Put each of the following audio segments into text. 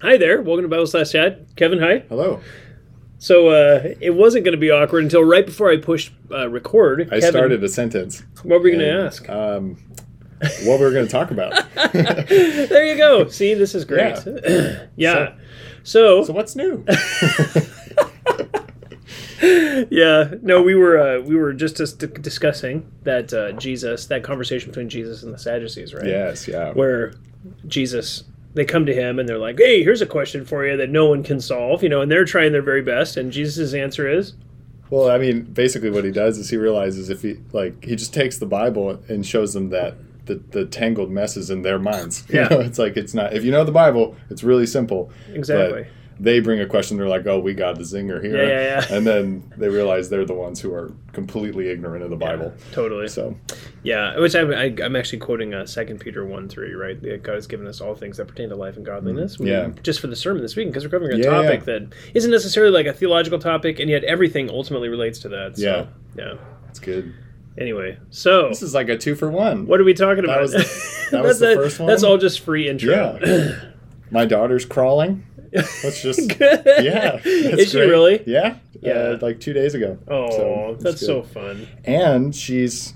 Hi there. Welcome to Bible Slash Chat. Kevin, hi. Hello. So uh, it wasn't going to be awkward until right before I pushed uh, record. I Kevin, started a sentence. What were we going to ask? Um, what we were going to talk about. there you go. See, this is great. Yeah. So, so what's new? yeah, no, we were uh, we were just dis- discussing that uh, Jesus, that conversation between Jesus and the Sadducees, right? yes, yeah. Where Jesus they come to him and they're like, "Hey, here's a question for you that no one can solve," you know, and they're trying their very best, and Jesus' answer is, Well, I mean, basically what he does is he realizes if he like he just takes the Bible and shows them that the, the tangled messes in their minds. You Yeah. know, it's like it's not if you know the Bible, it's really simple. Exactly. They bring a question, they're like, "Oh, we got the zinger here," Yeah, yeah, yeah. and then they realize they're the ones who are completely ignorant of the Bible. totally. So Yeah, which I'm, I, I'm actually quoting uh, Second Peter one three, right? That God has given us all things that pertain to life and godliness. We- Yeah. just for the sermon this week, because we're covering a topic that isn't necessarily like a theological topic, and yet everything ultimately relates to that. So, Yeah. yeah. it's good. Anyway, so This is like a two for one. what are we talking about? was that was that's, the first one? That's all just free intro. Yeah. My daughter's crawling. Let's just Good. yeah. Is she really? Yeah. Yeah. Uh, like two days ago. Oh, So, that's good. so fun. And she's,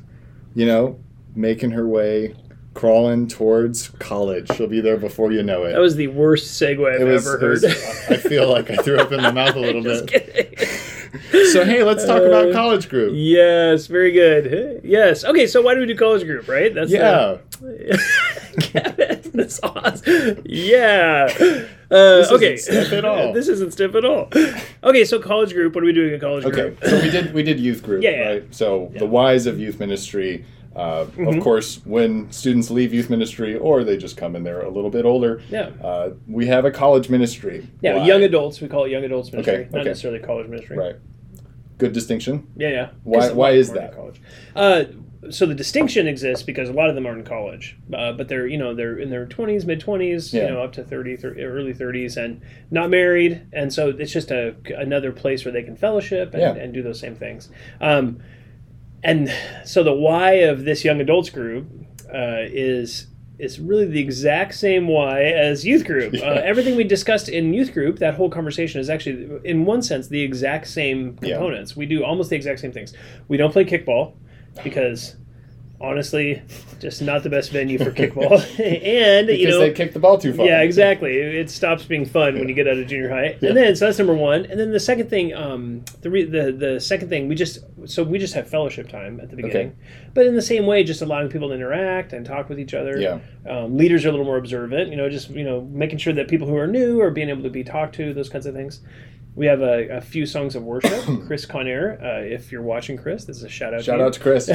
you know, making her way, crawling towards college. She'll be there before you know it. That was the worst segue I've was- ever heard. was- I feel like I threw up in my mouth a little Just bit. kidding. So hey, let's talk Uh, about college group. Yes, very good. Yes. Okay, so why do we do college group, right? That's Yeah. the, that's awesome. Yeah. Uh, This okay. stiff at all. this isn't stiff at all. Okay, so college group. What are we doing in college Okay, group? so we did we did youth group, Yeah, yeah. right? So the whys of youth ministry. Uh, Mm-hmm. Of course, when students leave youth ministry or they just come in there a little bit older, Yeah. uh, we have a college ministry. Yeah, Why? young adults. We call it young adults ministry, Okay, not okay. necessarily college ministry. Right. Good distinction. Yeah, yeah. Why- why is of them are in that? College. Uh, so the distinction exists because a lot of them are in college, uh, but they're you know they're in their twenties, mid twenties, Yeah. you know up to 30, 30 early thirties, and not married, and so it's just a another place where they can fellowship and, Yeah. and do those same things. Um, and so the why of this young adults group uh, is is really the exact same why as youth group. Yeah. Uh, everything we discussed in youth group, that whole conversation is actually, in one sense, the exact same Yeah. components. We do almost the exact same things. We don't play kickball because, honestly, just not the best venue for kickball. and Because you know, they kick the ball too far. yeah, exactly. It stops being fun when you get out of junior high. Yeah. And then so that's number one. And then the second thing, um, the re- the the second thing, we just so we just have fellowship time at the beginning, but in the same way, just allowing people to interact and talk with each other. Yeah. Um, leaders are a little more observant. You know, just you know making sure that people who are new are being able to be talked to, those kinds of things. We have a, a few songs of worship. Chris Conair, uh, if you're watching, Chris, this is a shout out. Shout to out to Chris.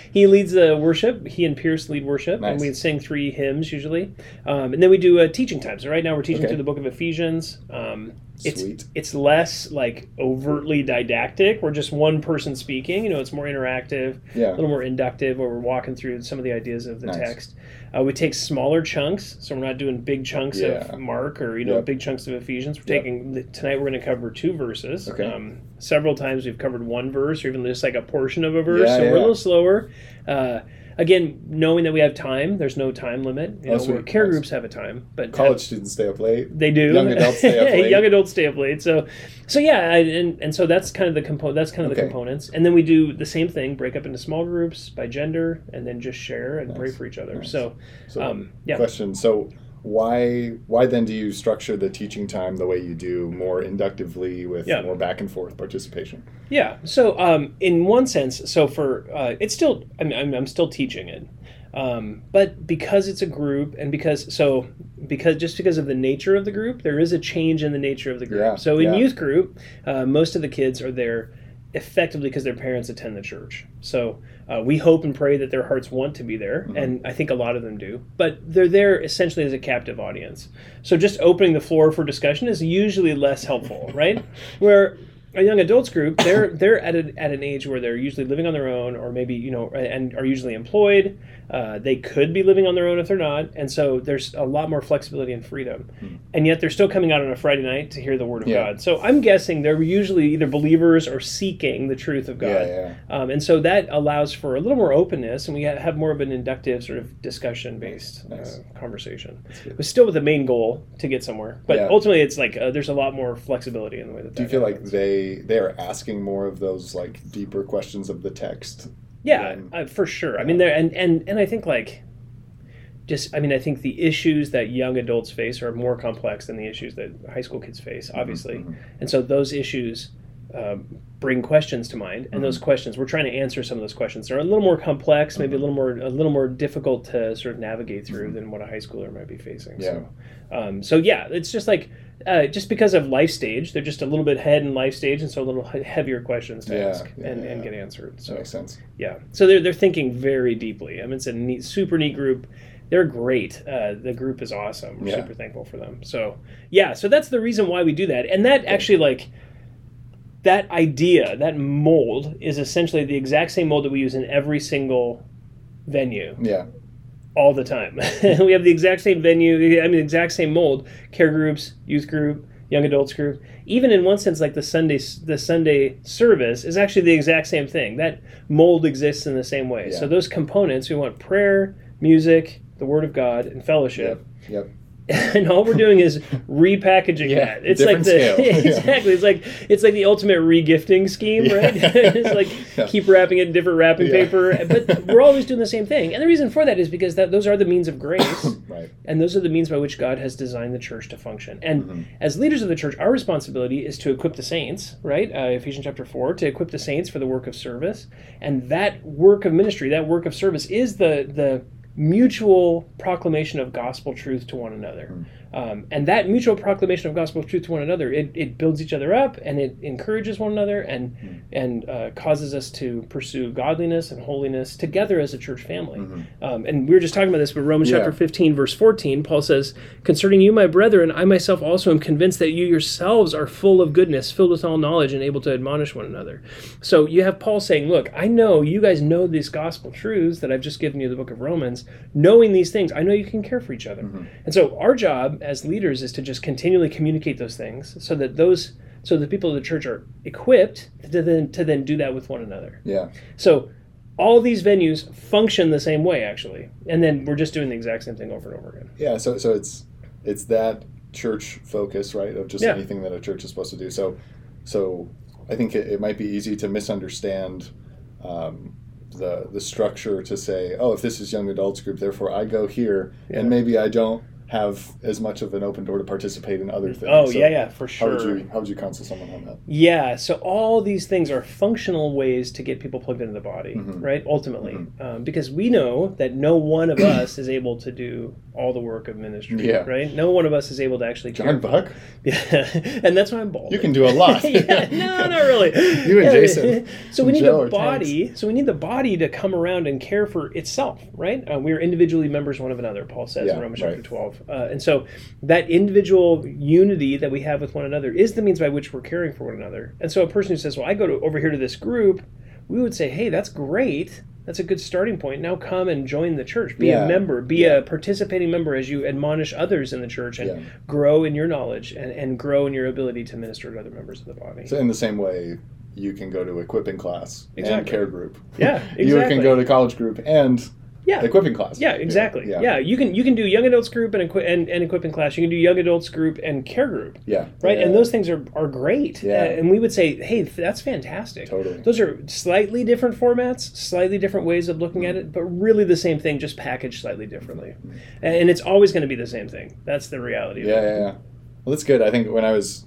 he leads the worship. He and Pierce lead worship, and we sing three hymns usually. Um, and then we do uh, teaching time. So right now we're teaching Okay. through the book of Ephesians. Um, it's Sweet. it's less like overtly didactic. We're just one person speaking. You know, it's more interactive, yeah. a little more inductive, where we're walking through some of the ideas of the Nice. text. Uh, we take smaller chunks, so we're not doing big chunks Yeah. of Mark or you know Yep. big chunks of Ephesians. We're Yep. taking tonight. We're going to cover two verses. Okay. Um, several times we've covered one verse or even just like a portion of a verse. Yeah, so we're a little slower. Uh, again, knowing that we have time, there's no time limit. You know, where care Nice. groups have a time, but College students stay up late. they do. Young adults stay up late. Young adults stay up late. So, so yeah, I- and and so that's kind of the compo- That's kind of the components. And then we do the same thing: break up into small groups by gender, and then just share and pray for each other. Nice. So, So, um, yeah. question. So, why why then do you structure the teaching time the way you do, more inductively with Yeah. more back and forth participation? Yeah. So, um, in one sense, so for uh, it's still, I'm, I'm, I'm still teaching it, um, but because it's a group, and because so because just because of the nature of the group, there is a change in the nature of the group. Yeah, so in yeah. youth group, uh, most of the kids are there effectively because their parents attend the church. So uh, we hope and pray that their hearts want to be there, Mm-hmm. and I think a lot of them do. But they're there essentially as a captive audience. So just opening the floor for discussion is usually less helpful, right? Where a young adults group, they're they're at, a, at an age where they're usually living on their own, or maybe you know, and are usually employed. Uh, they could be living on their own if they're not, and so there's a lot more flexibility and freedom. And yet they're still coming out on a Friday night to hear the word of Yeah. God. So I'm guessing they're usually either believers or seeking the truth of God. Yeah, yeah. Um, and so that allows for a little more openness, and we have more of an inductive sort of discussion based Nice. uh, conversation. But still with the main goal to get somewhere. But ultimately, it's like uh, there's a lot more flexibility in the way that. Do you feel like happens. They they are asking more of those like deeper questions of the text? Yeah, than- uh, for sure. I mean, there and and and I think like. Just, I mean, I think the issues that young adults face are more complex than the issues that high school kids face, obviously. mhm. And so those issues um, bring questions to mind, and Mm-hmm. those questions we're trying to answer some of those questions. They're a little more complex, maybe a Mm-hmm. little more a little more difficult to sort of navigate through than what a high schooler might be facing. Yeah. So, um, so yeah, it's just like uh, just because of life stage, they're just a little bit ahead in life stage, and so a little heavier questions to Yeah, ask yeah, and, yeah. and get answered. That So makes sense. yeah, so they're they're thinking very deeply. I mean, it's a neat, super neat group. They're great. Uh, the group is awesome. We're super thankful for them. So yeah, so that's the reason why we do that, and that actually like that idea, that mold is essentially the exact same mold that we use in every single venue Yeah. all the time. we have the exact same venue, I mean, the exact same mold, care groups, youth group, young adults group. Even in one sense, like the Sunday, the Sunday service is actually the exact same thing. That mold exists in the same way. Yeah. So those components, we want prayer, music, the Word of God, and fellowship. Yep. And all we're doing is repackaging Yeah, that. It's like the scale. Yeah. exactly. It's like it's like the ultimate regifting scheme, right? it's like Yeah. keep wrapping it in different wrapping Yeah. paper, but we're always doing the same thing. And the reason for that is because that those are the means of grace. Right. And those are the means by which God has designed the church to function. And Mm-hmm. as leaders of the church, our responsibility is to equip the saints, right? Uh, Ephesians chapter 4, to equip the saints for the work of service. And that work of ministry, that work of service, is the, the mutual proclamation of gospel truth to one another. Hmm. Um, and that mutual proclamation of gospel truth to one another, it, it builds each other up and it encourages one another and Hmm. and uh, causes us to pursue godliness and holiness together as a church family. Mm-hmm. Um, and we were just talking about this, but Romans Yeah. chapter 15, verse 14, Paul says, Concerning you, my brethren, I myself also am convinced that you yourselves are full of goodness, filled with all knowledge, and able to admonish one another. So you have Paul saying, Look, I know you guys know these gospel truths that I've just given you the book of Romans. Knowing these things, I know you can care for each other. And so our job as leaders is to just continually communicate those things so that those so the people of the church are equipped to then to then do that with one another. Yeah. So all these venues function the same way actually. And then we're just doing the exact same thing over and over again. Yeah. So so it's it's that church focus, right, of just Yeah. anything that a church is supposed to do. So so I think it, it might be easy to misunderstand um, the the structure to say, oh, if this is young adults group, therefore I go here, Yeah. and maybe I don't have as much of an open door to participate in other things. Oh So yeah, yeah, for How sure. would you how would you counsel someone on that? Yeah, so all these things are functional ways to get people plugged into the body, Mm-hmm. right? Ultimately, um, because we know that no one of us is able to do all the work of ministry, Yeah. right? No one of us is able to actually. John. Buck, Yeah, and that's why I'm bald. you can do a lot. yeah, no, not really. You and Yeah, Jason. So we need Joe the body. So we need the body to come around and care for itself, right? Uh, we are individually members one of another. Paul says Yeah, in Romans right. chapter twelve, uh, and so that individual unity that we have with one another is the means by which we're caring for one another. And so a person who says, "Well, I go to over here to this group," we would say, "Hey, that's great." That's a good starting point. Now come and join the church. Be Yeah. a member. Be a participating member as you admonish others in the church and Yeah. grow in your knowledge and, and grow in your ability to minister to other members of the body. So in the same way, you can go to equipping class and Exactly. care group. Yeah, You can go to college group and Yeah. equipping class. Yeah, exactly. Yeah. you can you can do young adults group and equi- and, and equipping class. You can do young adults group and care group, Yeah. right? Yeah. And those things are are great. Yeah. And we would say, hey, that's fantastic. Totally. Those are slightly different formats, slightly different ways of looking at it, but really the same thing, just packaged slightly differently. And, and it's always going to be the same thing. That's the reality. of Yeah, it. yeah, yeah. Well, that's good. I think when I was,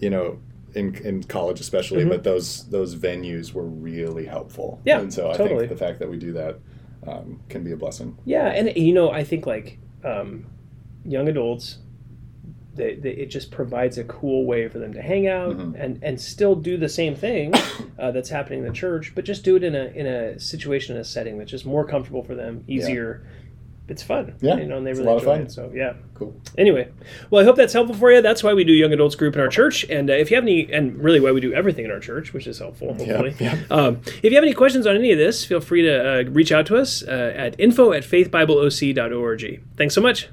you know, in in college especially, Mhm. but those those venues were really helpful. Yeah, and so I totally. think the fact that we do that um, can be a blessing. Yeah, and you know, I think like um, young adults, they, they, it just provides a cool way for them to hang out Mhm. and and still do the same thing uh, that's happening in the church, but just do it in a in a situation in a setting that's just more comfortable for them, easier. It's fun. Yeah, you know, and they it's a really enjoy fun. it. So yeah. Cool. Anyway, well, I hope that's helpful for you. That's why we do young adults group in our church, and uh, if you have any, and really why we do everything in our church, which is helpful. Hopefully, yeah. Um, if you have any questions on any of this, feel free to uh, reach out to us uh, at info at faithbibleoc.org. Thanks so much.